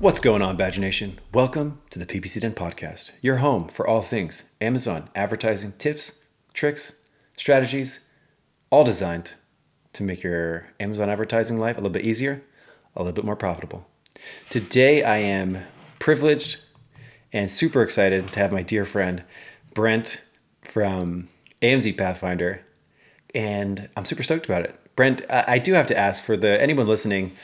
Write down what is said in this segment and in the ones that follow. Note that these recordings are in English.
What's going on, Badger Nation? Welcome to the PPC Den podcast, your home for all things Amazon advertising tips, tricks, strategies, all designed to make your Amazon advertising life a little bit easier, a little bit more profitable. Today, I am privileged and super excited to have my dear friend Brent from AMZ Pathfinder, and I'm super stoked about it. Brent, I do have to ask for the anyone listening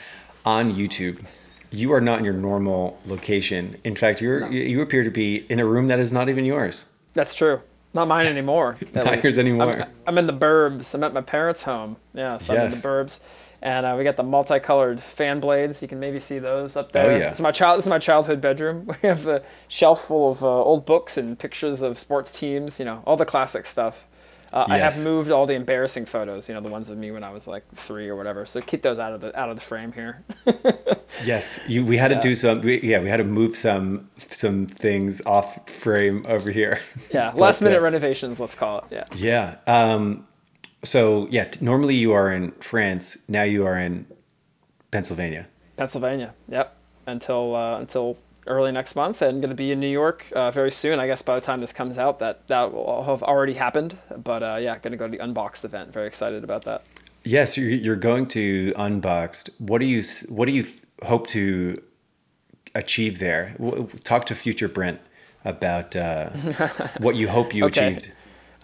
on YouTube, you are not in your normal location. In fact, you're you you appear to be in a room that is not even yours. That's true. Not mine anymore. Not yours anymore. I'm, I'm in the burbs. I'm at my parents' home. Yeah, so I'm in the burbs. And uh, we got the multicolored fan blades. You can maybe see those up there. Oh, yeah. This is my child. This is my childhood bedroom. We have a shelf full of uh, old books and pictures of sports teams. You know, all the classic stuff. Uh, I have moved all the embarrassing photos. You know, the ones of me when I was like three or whatever. So keep those out of the out of the frame here. Yes, you. We had to do some. We, yeah, we had to move some some things off frame over here. yeah, last minute uh, renovations. Let's call it. Yeah. Yeah. Um, so yeah, t- normally you are in France. Now you are in Pennsylvania. Pennsylvania. Yep. Until uh, until early next month, and going to be in New York uh, very soon. I guess by the time this comes out, that that will have already happened. But uh, yeah, going to go to the Unboxed event. Very excited about that. Yes, you're, you're going to Unboxed. What do you What do you hope to achieve there? Talk to future Brent about uh, what you hope you Okay. achieved.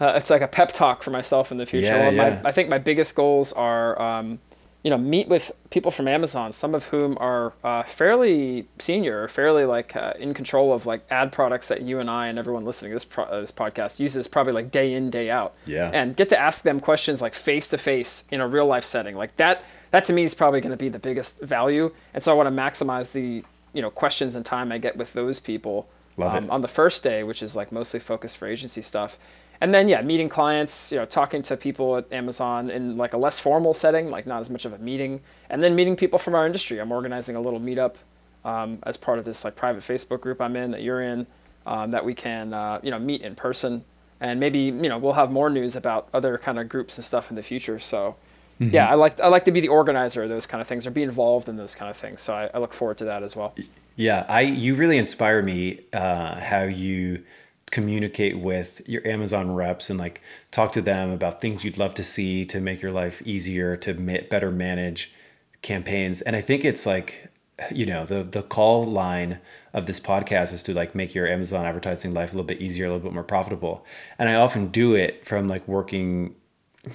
Uh, it's like a pep talk for myself in the future. Yeah, Well, my, yeah. I think my biggest goals are, um, you know, meet with people from Amazon, some of whom are uh, fairly senior, fairly like uh, in control of like ad products that you and I and everyone listening to this pro- uh, this podcast uses probably like day in day out. Yeah. And get to ask them questions like face to face in a real life setting. Like that. That to me is probably going to be the biggest value. And so I want to maximize the you know questions and time I get with those people um, on the first day, which is like mostly focused for agency stuff. And then yeah, meeting clients, you know, talking to people at Amazon in like a less formal setting, like not as much of a meeting, and then meeting people from our industry. I'm organizing a little meetup um, as part of this like private Facebook group I'm in that you're in, um, that we can uh, you know meet in person, and maybe you know we'll have more news about other kind of groups and stuff in the future. So. Yeah, I like I like to be the organizer of those kind of things or be involved in those kind of things. So I, I look forward to that as well. Yeah, I you really inspire me uh, how you communicate with your Amazon reps and like talk to them about things you'd love to see to make your life easier to ma- better manage campaigns. And I think it's like you know the the call line of this podcast is to like make your Amazon advertising life a little bit easier, a little bit more profitable. And I often do it from like working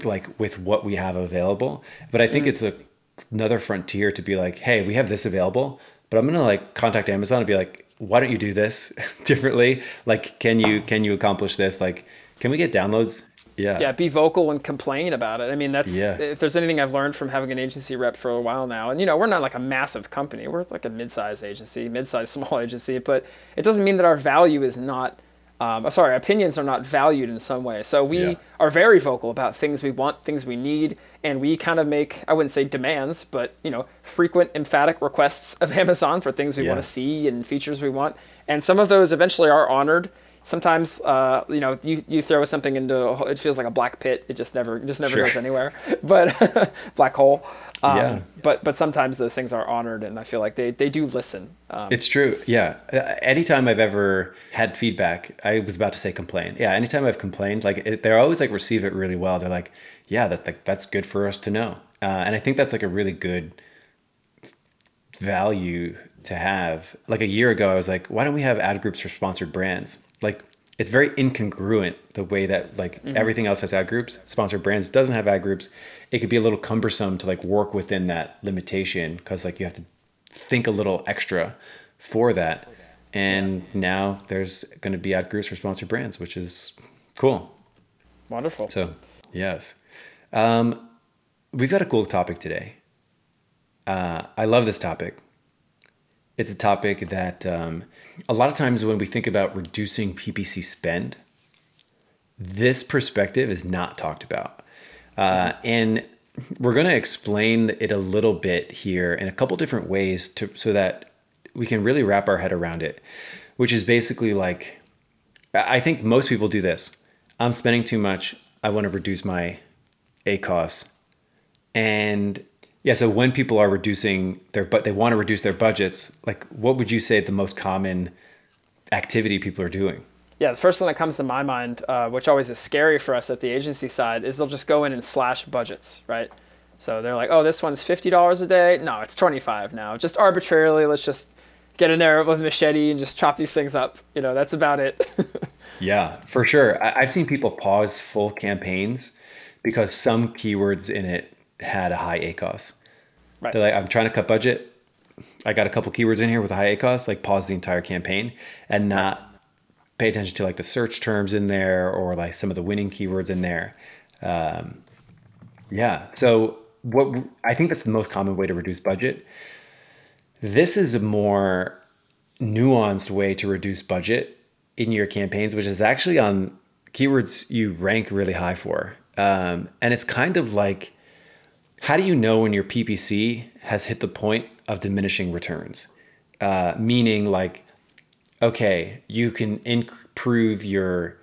like with what we have available. But I think mm. it's a another frontier to be like, hey, we have this available, but I'm gonna like contact Amazon and be like, why don't you do this differently? Like, can you can you accomplish this? Like, can we get downloads? Yeah. yeah be vocal and complain about it i mean that's Yeah. if there's anything i've learned from having an agency rep for a while now and you know we're not like a massive company we're like a mid-sized agency mid-sized small agency but it doesn't mean that our value is not um, sorry, opinions are not valued in some way. So we Yeah. are very vocal about things we want, things we need, and we kind of make, I wouldn't say demands, but you know, frequent emphatic requests of Amazon for things we Yeah. want to see and features we want. And some of those eventually are honored. Sometimes, uh, you know, you, you throw something into a, it feels like a black pit. It just never, just never Sure. goes anywhere. But black hole. Um, Yeah. But but sometimes those things are honored, and I feel like they, they do listen. Um, It's true. Yeah. Anytime I've ever had feedback, I was about to say complain. Yeah. Anytime I've complained, like it, they're always like receive it really well. They're like, yeah, that like, that's good for us to know. Uh, and I think that's like a really good value to have. Like a year ago, I was like, why don't we have ad groups for sponsored brands? Like it's very incongruent the way that like mm-hmm. everything else has ad groups. Sponsored brands doesn't have ad groups. It could be a little cumbersome to like work within that limitation because like you have to think a little extra for that. And yeah. now there's going to be ad groups for sponsored brands, which is cool. Wonderful. So, yes. Um, we've got a cool topic today. Uh, I love this topic. It's a topic that um, a lot of times when we think about reducing PPC spend, this perspective is not talked about. Uh, and we're going to explain it a little bit here in a couple different ways to, so that we can really wrap our head around it, which is basically like, I think most people do this. I'm spending too much. I want to reduce my ACOS. And yeah, so when people are reducing their but they want to reduce their budgets, like what would you say the most common activity people are doing? Yeah, the first one that comes to my mind, uh, which always is scary for us at the agency side, is they'll just go in and slash budgets, right? So they're like, oh, this one's fifty dollars a day. No, it's twenty five now. Just arbitrarily, let's just get in there with a machete and just chop these things up. You know, that's about it. yeah, for sure. I- I've seen people pause full campaigns because some keywords in it had a high ACOS. Right. They're like, I'm trying to cut budget. I got a couple keywords in here with a high ACOS, like pause the entire campaign and not pay attention to like the search terms in there or like some of the winning keywords in there. Um, yeah. So what I think that's the most common way to reduce budget. This is a more nuanced way to reduce budget in your campaigns, which is actually on keywords you rank really high for. Um, and it's kind of like how do you know when your PPC has hit the point of diminishing returns? Uh, meaning, like, okay, you can improve your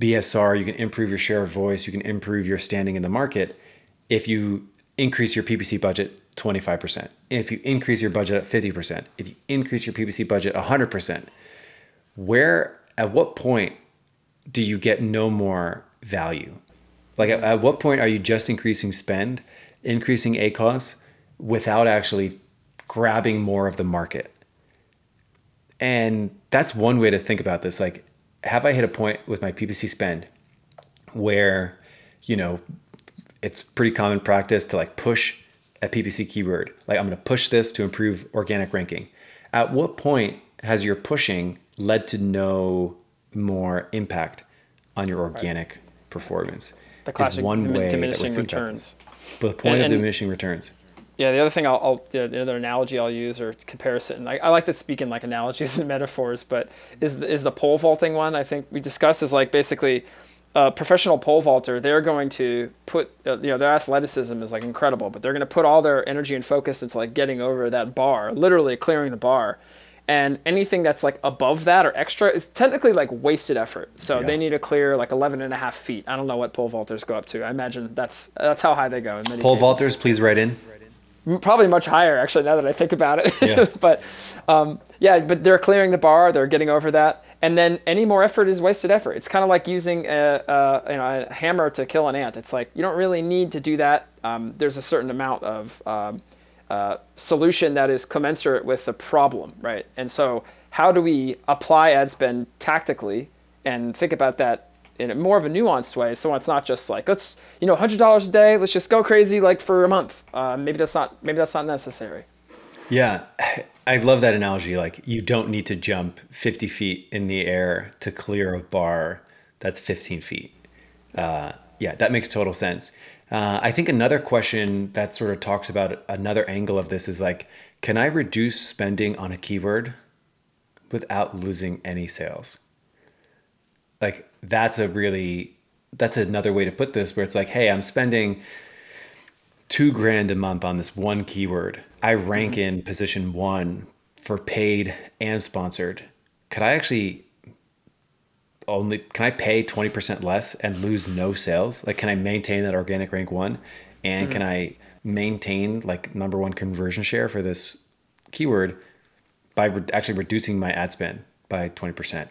BSR, you can improve your share of voice, you can improve your standing in the market if you increase your PPC budget 25%, if you increase your budget at 50%, if you increase your PPC budget 100%. Where, at what point do you get no more value? Like, at, at what point are you just increasing spend? Increasing ACOS without actually grabbing more of the market. And that's one way to think about this. Like, have I hit a point with my PPC spend where, you know, it's pretty common practice to like push a PPC keyword? Like, I'm going to push this to improve organic ranking. At what point has your pushing led to no more impact on your organic right. performance? The classic one dim- diminishing returns. The point and, of diminishing returns. Yeah, the other thing I'll, I'll the, the, other analogy I'll use or comparison. I, I like to speak in like analogies and metaphors, but is the, is the pole vaulting one? I think we discussed is like basically a professional pole vaulter. They're going to put uh, you know their athleticism is like incredible, but they're going to put all their energy and focus into like getting over that bar, literally clearing the bar and anything that's like above that or extra is technically like wasted effort. So yeah. they need to clear like 11 and a half feet. I don't know what pole vaulters go up to. I imagine that's that's how high they go in many pole vaulters please write in. Probably much higher actually now that i think about it. Yeah. but um, yeah but they're clearing the bar they're getting over that. And then any more effort is wasted effort. It's kind of like using a, a, you know, a hammer to kill an ant. It's like you don't really need to do that. Um, there's a certain amount of um, uh, solution that is commensurate with the problem, right? And so, how do we apply ad spend tactically and think about that in a more of a nuanced way? So it's not just like let's you know hundred dollars a day, let's just go crazy like for a month. Uh, maybe that's not maybe that's not necessary. Yeah, I love that analogy. Like you don't need to jump fifty feet in the air to clear a bar that's fifteen feet. Uh, yeah, that makes total sense. Uh, I think another question that sort of talks about another angle of this is like, can I reduce spending on a keyword without losing any sales? Like that's a really that's another way to put this where it's like, hey, I'm spending two grand a month on this one keyword. I rank mm-hmm. in position one for paid and sponsored. Could I actually only can I pay 20% less and lose no sales? Like can I maintain that organic rank 1 and mm-hmm. can I maintain like number 1 conversion share for this keyword by re- actually reducing my ad spend by 20%.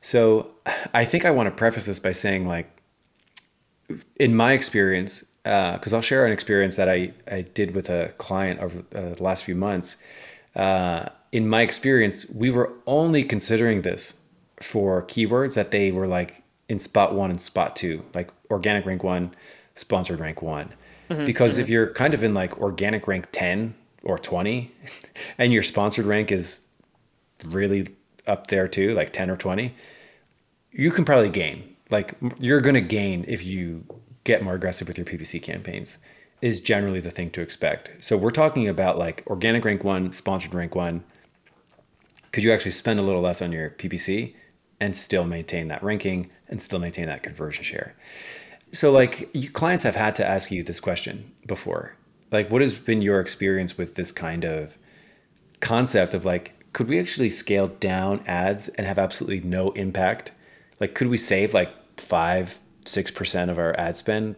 So I think I want to preface this by saying like in my experience because uh, I'll share an experience that I, I did with a client over uh, the last few months. Uh, in my experience, we were only considering this for keywords that they were like in spot one and spot two, like organic rank one, sponsored rank one. Mm-hmm. Because mm-hmm. if you're kind of in like organic rank 10 or 20 and your sponsored rank is really up there too, like 10 or 20, you can probably gain. Like you're going to gain if you get more aggressive with your PPC campaigns is generally the thing to expect. So we're talking about like organic rank 1, sponsored rank 1. Could you actually spend a little less on your PPC and still maintain that ranking and still maintain that conversion share? So like you, clients have had to ask you this question before. Like what has been your experience with this kind of concept of like could we actually scale down ads and have absolutely no impact? Like could we save like 5 6% of our ad spend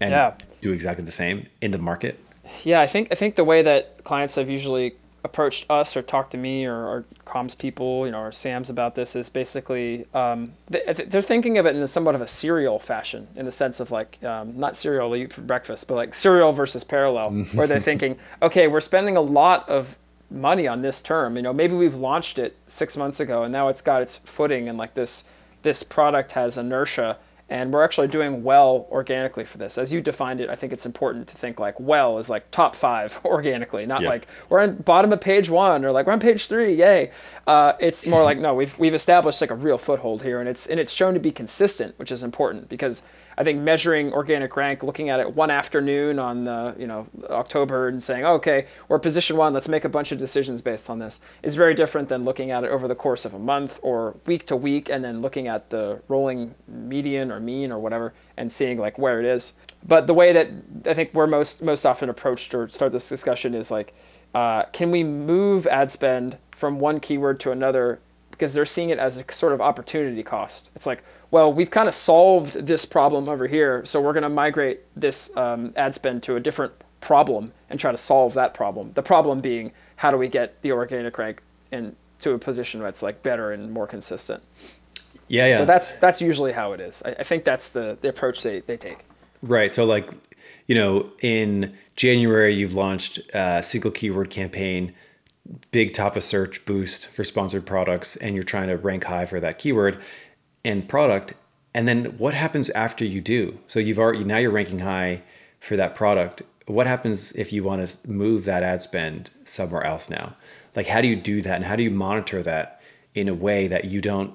and yeah. do exactly the same in the market? Yeah, I think I think the way that clients have usually approached us or talked to me or, or comms people, you know, or Sam's about this is basically um, they, are thinking of it in somewhat of a serial fashion, in the sense of like um, not cereal you eat for breakfast, but like serial versus parallel, where they're thinking, okay, we're spending a lot of money on this term. You know, maybe we've launched it six months ago and now it's got its footing and like this this product has inertia and we're actually doing well organically for this. As you defined it, I think it's important to think like well is like top five organically, not yeah. like we're on bottom of page one or like we're on page three, yay. Uh, it's more like no, we've we've established like a real foothold here, and it's and it's shown to be consistent, which is important because I think measuring organic rank, looking at it one afternoon on the you know October and saying, oh, okay, we're position one, let's make a bunch of decisions based on this, is very different than looking at it over the course of a month or week to week, and then looking at the rolling median or mean or whatever and seeing like where it is. But the way that I think we're most most often approached or start this discussion is like, uh, can we move ad spend from one keyword to another because they're seeing it as a sort of opportunity cost. It's like, well, we've kind of solved this problem over here, so we're going to migrate this um, ad spend to a different problem and try to solve that problem. The problem being, how do we get the organic rank into a position that's like better and more consistent? Yeah, yeah. So that's that's usually how it is. I, I think that's the the approach they, they take. Right. So like, you know, in January you've launched a single keyword campaign big top of search boost for sponsored products and you're trying to rank high for that keyword and product and then what happens after you do? So you've already now you're ranking high for that product. What happens if you want to move that ad spend somewhere else now? Like how do you do that and how do you monitor that in a way that you don't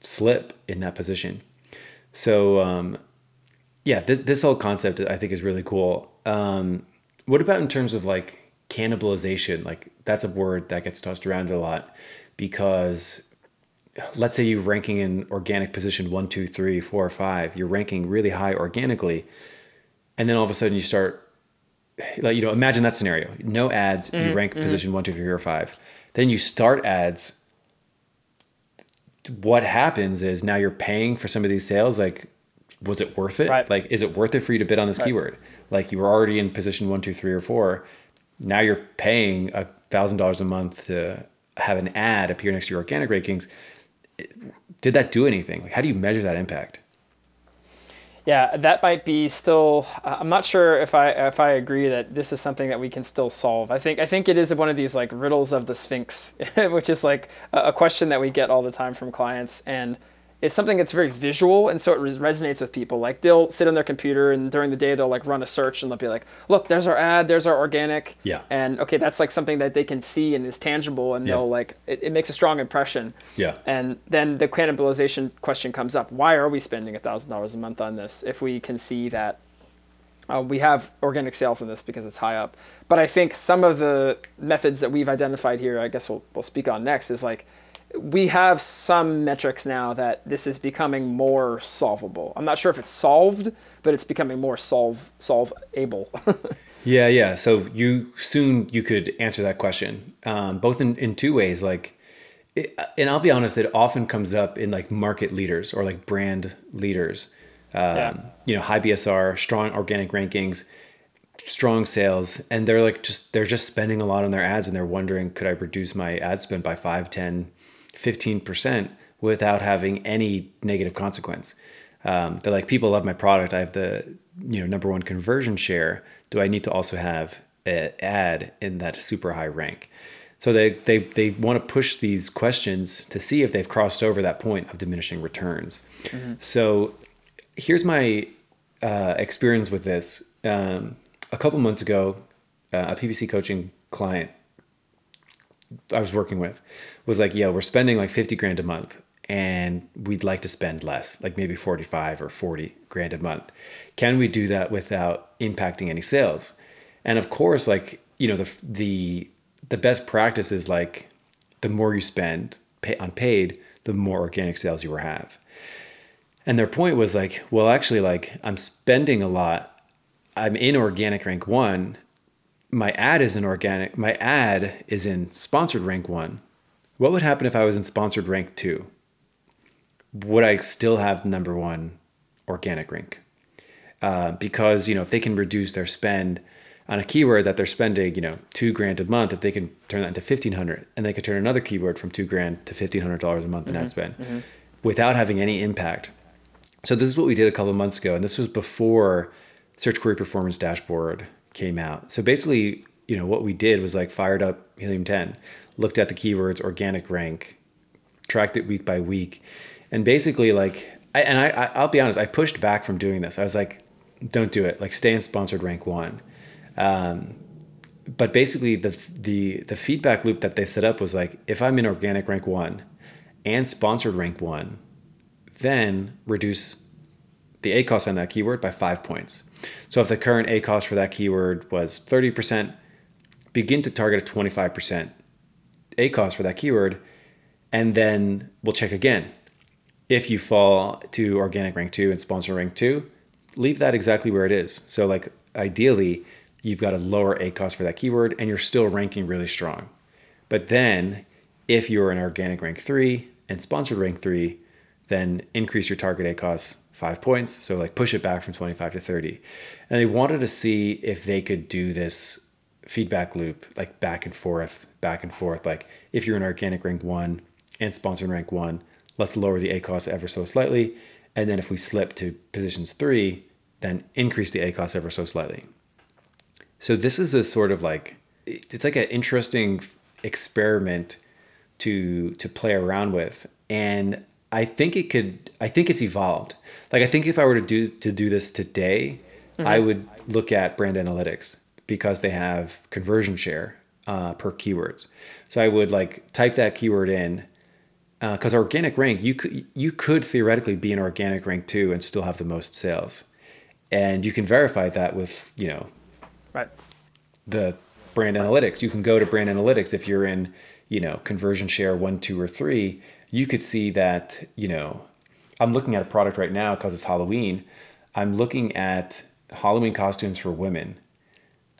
slip in that position? So um, yeah this, this whole concept i think is really cool. Um, what about in terms of like cannibalization? Like that's a word that gets tossed around a lot because let's say you're ranking in organic position one two three four five you're ranking really high organically and then all of a sudden you start like you know imagine that scenario no ads mm-hmm. you rank mm-hmm. position one two three or five then you start ads what happens is now you're paying for some of these sales like was it worth it right. like is it worth it for you to bid on this right. keyword like you were already in position one two three or four now you're paying a thousand dollars a month to have an ad appear next to your organic rankings. Did that do anything? Like, how do you measure that impact? Yeah, that might be still. Uh, I'm not sure if I if I agree that this is something that we can still solve. I think I think it is one of these like riddles of the Sphinx, which is like a, a question that we get all the time from clients and is something that's very visual and so it resonates with people. Like they'll sit on their computer and during the day they'll like run a search and they'll be like look there's our ad there's our organic. Yeah. And okay that's like something that they can see and is tangible and yeah. they'll like it, it makes a strong impression. Yeah. And then the cannibalization question comes up. Why are we spending a thousand dollars a month on this if we can see that uh, we have organic sales in this because it's high up? But i think some of the methods that we've identified here i guess we'll, we'll speak on next is like we have some metrics now that this is becoming more solvable. I'm not sure if it's solved, but it's becoming more solve solve able. yeah, yeah. So you soon you could answer that question, um, both in, in two ways. Like, it, and I'll be honest, it often comes up in like market leaders or like brand leaders. Um, yeah. You know, high BSR, strong organic rankings, strong sales, and they're like just they're just spending a lot on their ads, and they're wondering, could I reduce my ad spend by five, ten? 15% without having any negative consequence. Um, they're like, people love my product. I have the you know number one conversion share. Do I need to also have an ad in that super high rank? So they, they, they want to push these questions to see if they've crossed over that point of diminishing returns. Mm-hmm. So here's my uh, experience with this. Um, a couple months ago, uh, a PPC coaching client I was working with was like, yeah, we're spending like 50 grand a month and we'd like to spend less, like maybe 45 or 40 grand a month. Can we do that without impacting any sales? And of course, like, you know, the, the, the best practice is like the more you spend pay, on paid, the more organic sales you will have. And their point was like, well, actually, like I'm spending a lot. I'm in organic rank one. My ad is in organic. My ad is in sponsored rank one. What would happen if I was in sponsored rank two? Would I still have number one organic rank? Uh, because you know if they can reduce their spend on a keyword that they're spending, you know, two grand a month, if they can turn that into fifteen hundred, and they could turn another keyword from two grand to fifteen hundred dollars a month in mm-hmm, ad spend, mm-hmm. without having any impact so this is what we did a couple months ago, and this was before Search Query Performance Dashboard came out. So basically, you know, what we did was like fired up Helium 10, looked at the keywords organic rank, tracked it week by week, and basically like, I, and I, I'll be honest, I pushed back from doing this. I was like, don't do it. Like, stay in sponsored rank one. Um, but basically, the the the feedback loop that they set up was like, if I'm in organic rank one and sponsored rank one, then reduce the ACOS on that keyword by five points. So if the current ACOS for that keyword was 30%, begin to target a 25% ACOS for that keyword, and then we'll check again. If you fall to organic rank two and sponsor rank two, leave that exactly where it is. So like ideally, you've got a lower ACOS for that keyword and you're still ranking really strong. But then if you're in organic rank three and sponsored rank three, then increase your target ACOS five points. So like push it back from 25 to 30. And they wanted to see if they could do this feedback loop, like back and forth, back and forth. Like if you're in organic rank one and sponsored rank one, let's lower the ACOS ever so slightly. And then if we slip to positions three, then increase the ACOS ever so slightly. So this is a sort of like, it's like an interesting experiment to to play around with. And I think it could. I think it's evolved. Like I think if I were to do to do this today, mm-hmm. I would look at brand analytics because they have conversion share uh, per keywords. So I would like type that keyword in because uh, organic rank you could you could theoretically be an organic rank too and still have the most sales, and you can verify that with you know, right, the brand analytics. You can go to brand analytics if you're in you know conversion share one, two, or three you could see that, you know, I'm looking at a product right now because it's Halloween. I'm looking at Halloween costumes for women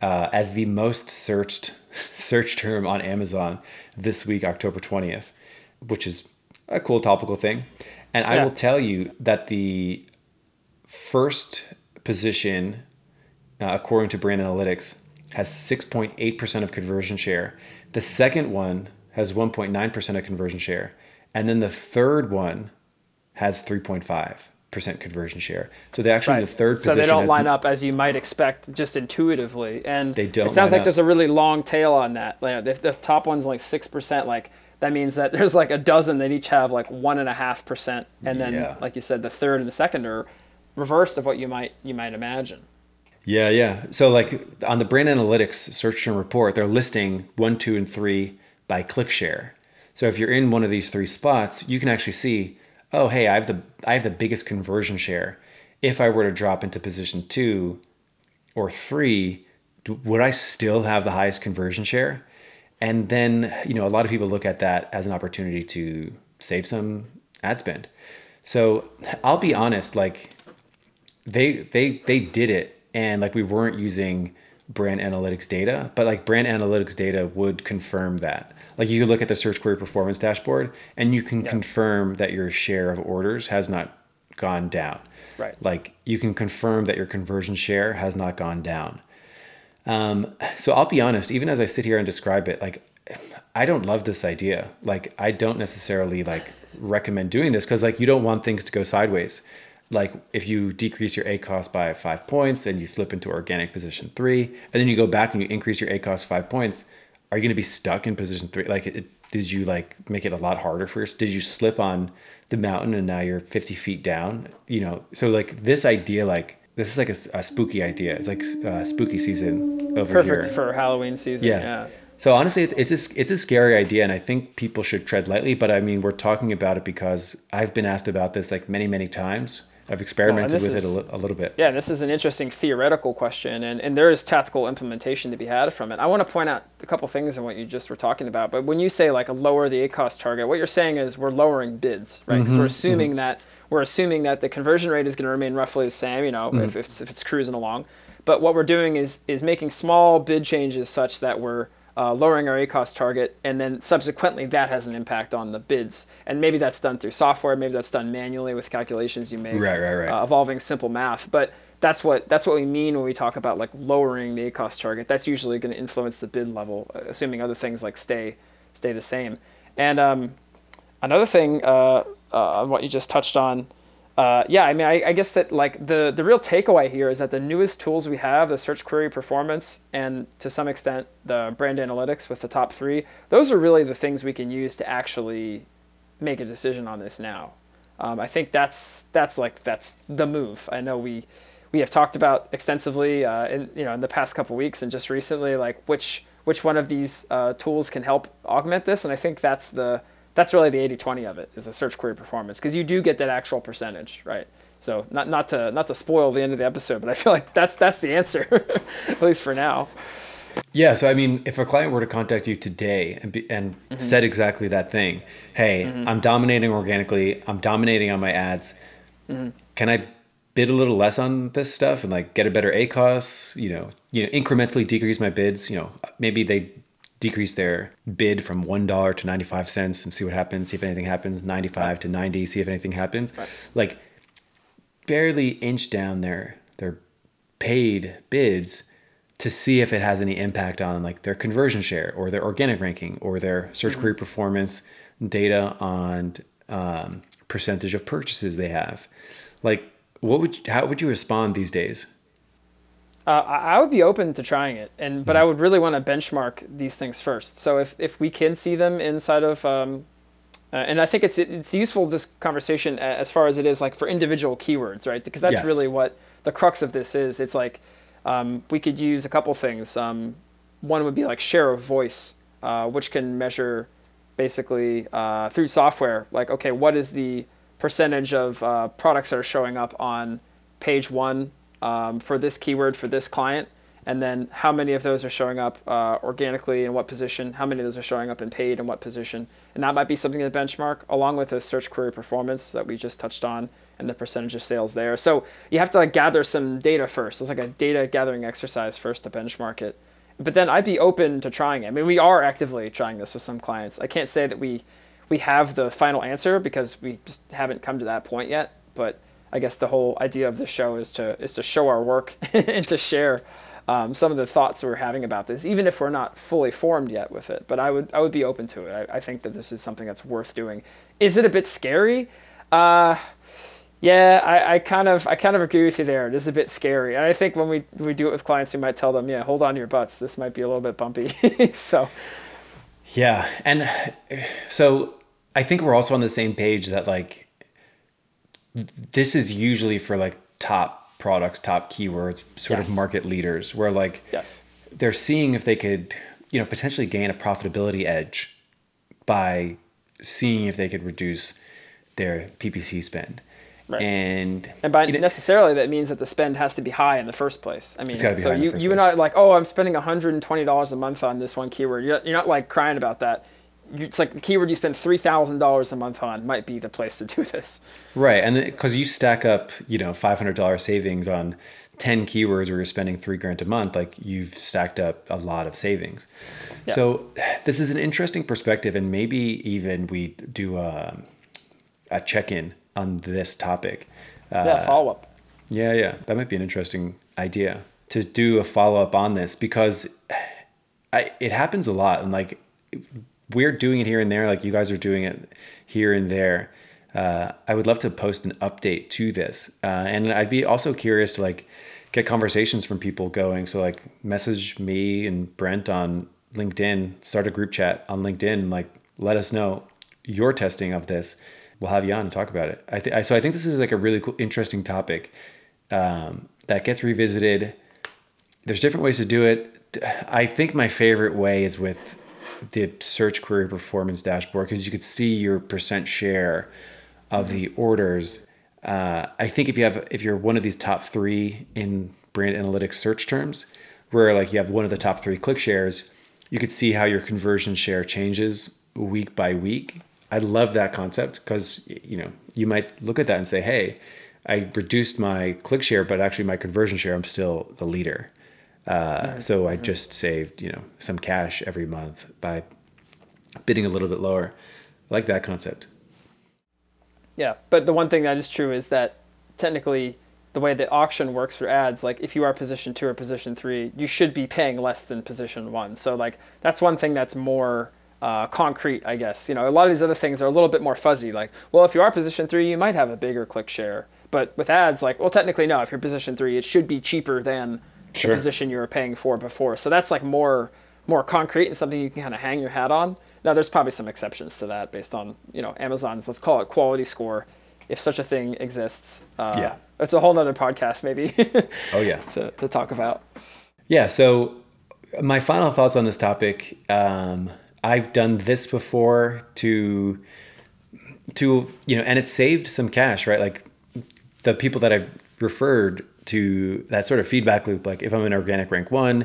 uh, as the most searched search term on Amazon this week, October 20th, which is a cool topical thing. And I will tell you that the first position, uh, according to Brand Analytics, has 6.8% of conversion share. The second one has 1.9% of conversion share. And then the third one has 3.5% conversion share. So they actually, right. the third So they don't line up as you might expect just intuitively. And they don't it sounds like up. there's a really long tail on that. Like if the top one's like 6%, like that means that there's like a dozen that each have like one and a half percent. And then, yeah. like you said, the third and the second are reversed of what you might, you might imagine. Yeah, yeah. So like on the brand analytics search term report, they're listing one, two, and three by click share. So if you're in one of these three spots, you can actually see, oh, hey, I have the I have the biggest conversion share. If I were to drop into position two or three, would I still have the highest conversion share? And then, you know, a lot of people look at that as an opportunity to save some ad spend. So I'll be honest, like they they they did it and like we weren't using brand analytics data, but like brand analytics data would confirm that. Like you could look at the search query performance dashboard and you can yeah. confirm that your share of orders has not gone down. Right. Like you can confirm that your conversion share has not gone down. Um, so I'll be honest, even as I sit here and describe it, like I don't love this idea. Like I don't necessarily like recommend doing this because like you don't want things to go sideways. Like if you decrease your ACOS by five points and you slip into organic position three, and then you go back and you increase your ACOS five points, are you going to be stuck in position three? Like, it, did you like make it a lot harder for us? Did you slip on the mountain and now you're 50 feet down? You know, so like this idea, like this is like a, a spooky idea. It's like uh, spooky season over Perfect here. for Halloween season. Yeah. Yeah. So honestly, it's it's a, it's a scary idea, and I think people should tread lightly. But I mean, we're talking about it because I've been asked about this like many many times. I've experimented this with is- it a, a little bit. Yeah, this is an interesting theoretical question, and, and there is tactical implementation to be had from it. I want to point out a couple things in what you just were talking about. But when you say like a lower the ACOS target, what you're saying is we're lowering bids, right? Because we're mm-hmm, assuming mm-hmm. that we're assuming that the conversion rate is going to remain roughly the same, you know, mm-hmm. if, if, it's, if it's cruising along. But what we're doing is is making small bid changes such that we're uh, lowering our ACOS target, and then subsequently that has an impact on the bids. And maybe that's done through software, maybe that's done manually with calculations you make, Right, right, right. Uh, involving simple math. But that's what that's what we mean when we talk about like lowering the ACOS target. That's usually going to influence the bid level, assuming other things like stay stay the same. And um, another thing uh, uh, on what you just touched on. Uh, yeah, I mean, I, I guess that like the the real takeaway here is that the newest tools we have, the search query performance, and to some extent the brand analytics with the top three, those are really the things we can use to actually make a decision on this now. Um, I think that's that's like that's the move. I know we we have talked about extensively uh, in you know in the past couple weeks and just recently like which which one of these uh, tools can help augment this, and I think that's the that's really the 80-20 of it is a search query performance because you do get that actual percentage right. So not not to not to spoil the end of the episode, but I feel like that's that's the answer at least for now. Yeah, so I mean, if a client were to contact you today and be, and mm-hmm. said exactly that thing, hey, mm-hmm. I'm dominating organically, I'm dominating on my ads. Mm-hmm. Can I bid a little less on this stuff and like get a better ACOS? You know, you know, incrementally decrease my bids. You know, maybe they decrease their bid from one dollar to ninety five cents and see what happens. See if anything happens. Ninety five to ninety. See if anything happens. Like barely inch down their their paid bids to see if it has any impact on like their conversion share or their organic ranking or their search query performance data on um, percentage of purchases they have like what would how would you respond these days Uh, I would be open to trying it, and but I would really want to benchmark these things first. So if, if we can see them inside of, um, uh, and I think it's it's useful this conversation as far as it is like for individual keywords, right? Because that's Yes. really what the crux of this is. It's like um, we could use a couple things. Um, one would be like share of voice, uh, which can measure basically uh, through software. Like okay, what is the percentage of uh, products that are showing up on page one um, for this keyword for this client, and then how many of those are showing up uh, organically in what position, how many of those are showing up in paid in what position, and that might be something to benchmark along with the search query performance that we just touched on and the percentage of sales there. So you have to like gather some data first. It's like a data gathering exercise first to benchmark it. But then I'd be open to trying it. I mean, we are actively trying this with some clients. I can't say that we we have the final answer because we just haven't come to that point yet. But I guess the whole idea of the show is to is to show our work and to share um, some of the thoughts we're having about this, even if we're not fully formed yet with it. But I would I would be open to it. I, I think that this is something that's worth doing. Is it a bit scary? Uh, yeah, I, I kind of I kind of agree with you there. It is a bit scary, and I think when we we do it with clients, we might tell them, yeah, hold on to your butts. This might be a little bit bumpy. so yeah and so i think we're also on the same page that like this is usually for like top products top keywords sort Yes. of market leaders where like yes, they're seeing if they could, you know, potentially gain a profitability edge by seeing if they could reduce their PPC spend. Right. And and by you know, necessarily that means that the spend has to be high in the first place. I mean, so high in the you first you and place. I like, oh, I'm spending 120 dollars a month on this one keyword. You're, you're not like crying about that. You, it's like the keyword you spend three thousand dollars a month on might be the place to do this. right, and because you stack up, you know, five hundred dollar savings on ten keywords where you're spending three grand a month, like you've stacked up a lot of savings. Yeah. So this is an interesting perspective, and maybe even we do a, a check in on this topic. Uh, yeah, follow up. Yeah, yeah, that might be an interesting idea to do a follow up on this because I it happens a lot and like we're doing it here and there, like you guys are doing it here and there. Uh, I would love to post an update to this, uh, and I'd be also curious to like get conversations from people going. So like message me and Brent on LinkedIn, start a group chat on LinkedIn. Like, let us know your testing of this. We'll have you on and talk about it. I, so I think this is like a really cool, interesting topic um, that gets revisited. There's different ways to do it. I think my favorite way is with the search query performance dashboard because you could see your percent share of the orders. Uh, I think if you have if you're one of these top three in brand analytics search terms, where like you have one of the top three click shares, you could see how your conversion share changes week by week. I love that concept because you know you might look at that and say, "Hey, I reduced my click share, but actually my conversion share, I'm still the leader." Uh, so I just saved you know some cash every month by bidding a little bit lower. I like that concept. Yeah, but the one thing that is true is that technically the way the auction works for ads, like if you are position two or position three, you should be paying less than position one. So like that's one thing that's more uh, concrete, I guess. You know, a lot of these other things are a little bit more fuzzy. Like, well, if you are position three, you might have a bigger click share. But with ads, like, well, technically no. If you're position three, it should be cheaper than sure. the position you were paying for before. So that's like more more concrete and something you can kind of hang your hat on. Now, there's probably some exceptions to that based on you know Amazon's let's call it quality score, if such a thing exists. Uh, yeah, it's a whole nother podcast maybe. oh yeah, to to talk about. Yeah. So my final thoughts on this topic. Um, I've done this before to to you know, and it saved some cash, right? Like the people that I've referred to that sort of feedback loop. Like if I'm in organic rank one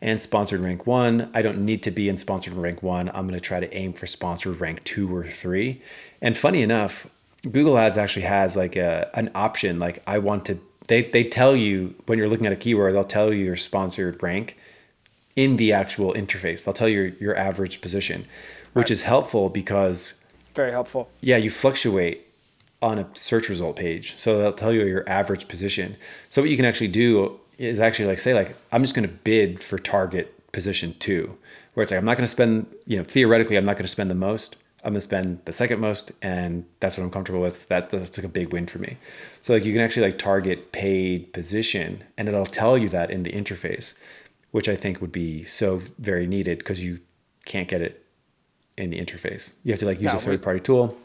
and sponsored rank one, I don't need to be in sponsored rank one. I'm going to try to aim for sponsored rank two or three. And funny enough, Google Ads actually has like a an option. Like I want to, they they tell you when you're looking at a keyword, they'll tell you your sponsored rank in the actual interface. They'll tell you your, average position, which right. is helpful because very helpful. Yeah, you fluctuate on a search result page. So they'll tell you your average position. So what you can actually do is actually like say like I'm just going to bid for target position 2 where it's like I'm not going to spend, you know, theoretically I'm not going to spend the most. I'm going to spend the second most and that's what I'm comfortable with. That that's like a big win for me. So like you can actually like target paid position and it'll tell you that in the interface, which I think would be so very needed because you can't get it in the interface. You have to like use no, a third party tool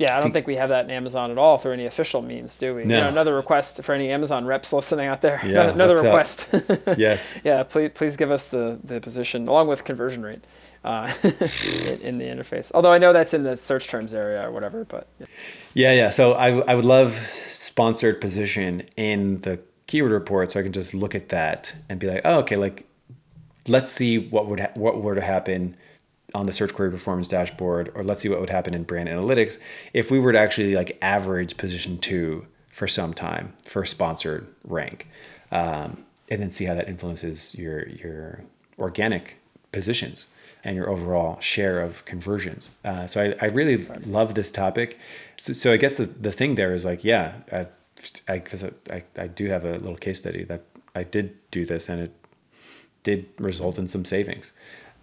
yeah, I don't think we have that in Amazon at all through any official means, do we? No. You know, another request for any Amazon reps listening out there. Yeah, another request. yes. Yeah, please please give us the the position along with conversion rate uh, in, the interface. Although I know that's in the search terms area or whatever, but yeah. Yeah, yeah. So I I would love sponsored position in the keyword report so I can just look at that and be like, "Oh, okay, like let's see what would ha- what were to happen on the search query performance dashboard, or let's see what would happen in brand analytics if we were to actually like average position two for some time for sponsored rank, um, and then see how that influences your your organic positions and your overall share of conversions. Uh, so I, I really love this topic. So, so I guess the, the thing there is like, yeah, I, I, I, I do have a little case study that I did do this and it did result in some savings.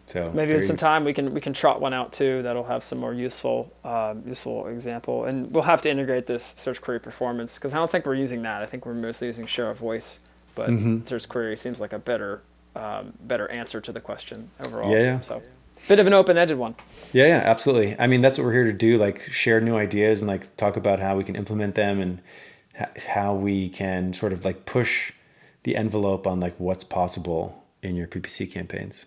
So maybe with some time we can we can trot one out too that'll have some more useful um, useful example, and we'll have to integrate this search query performance because I don't think we're using that. I think we're mostly using share of voice, but mm-hmm. search query seems like a better um, better answer to the question overall. Yeah. yeah. So bit of an open-ended one. Yeah, yeah, absolutely. I mean, that's what we're here to do, like share new ideas and like talk about how we can implement them and how we can sort of like push the envelope on like what's possible in your PPC campaigns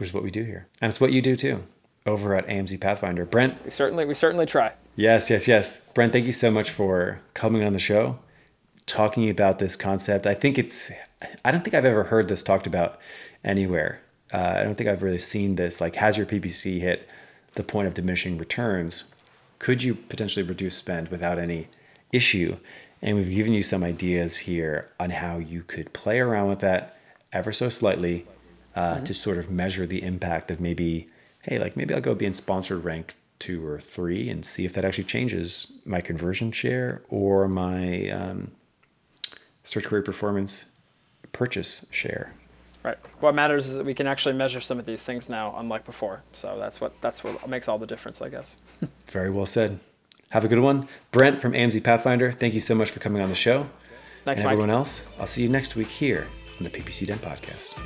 which is what we do here. And it's what you do too over at AMZ Pathfinder. Brent. We certainly we certainly try. Yes, yes, yes. Brent, thank you so much for coming on the show, talking about this concept. I think it's I don't think I've ever heard this talked about anywhere. Uh, I don't think I've really seen this. Like, has your PPC hit the point of diminishing returns? Could you potentially reduce spend without any issue? And we've given you some ideas here on how you could play around with that ever so slightly uh, mm-hmm. to sort of measure the impact of maybe, hey, like maybe I'll go be in sponsored rank two or three and see if that actually changes my conversion share or my um, search query performance purchase share. Right. What matters is that we can actually measure some of these things now, unlike before. So that's what that's what makes all the difference, I guess. Very well said. Have a good one, Brent from AMZ Pathfinder. Thank you so much for coming on the show. Thanks, and Mike. everyone else. I'll see you next week here on the PPC Den podcast.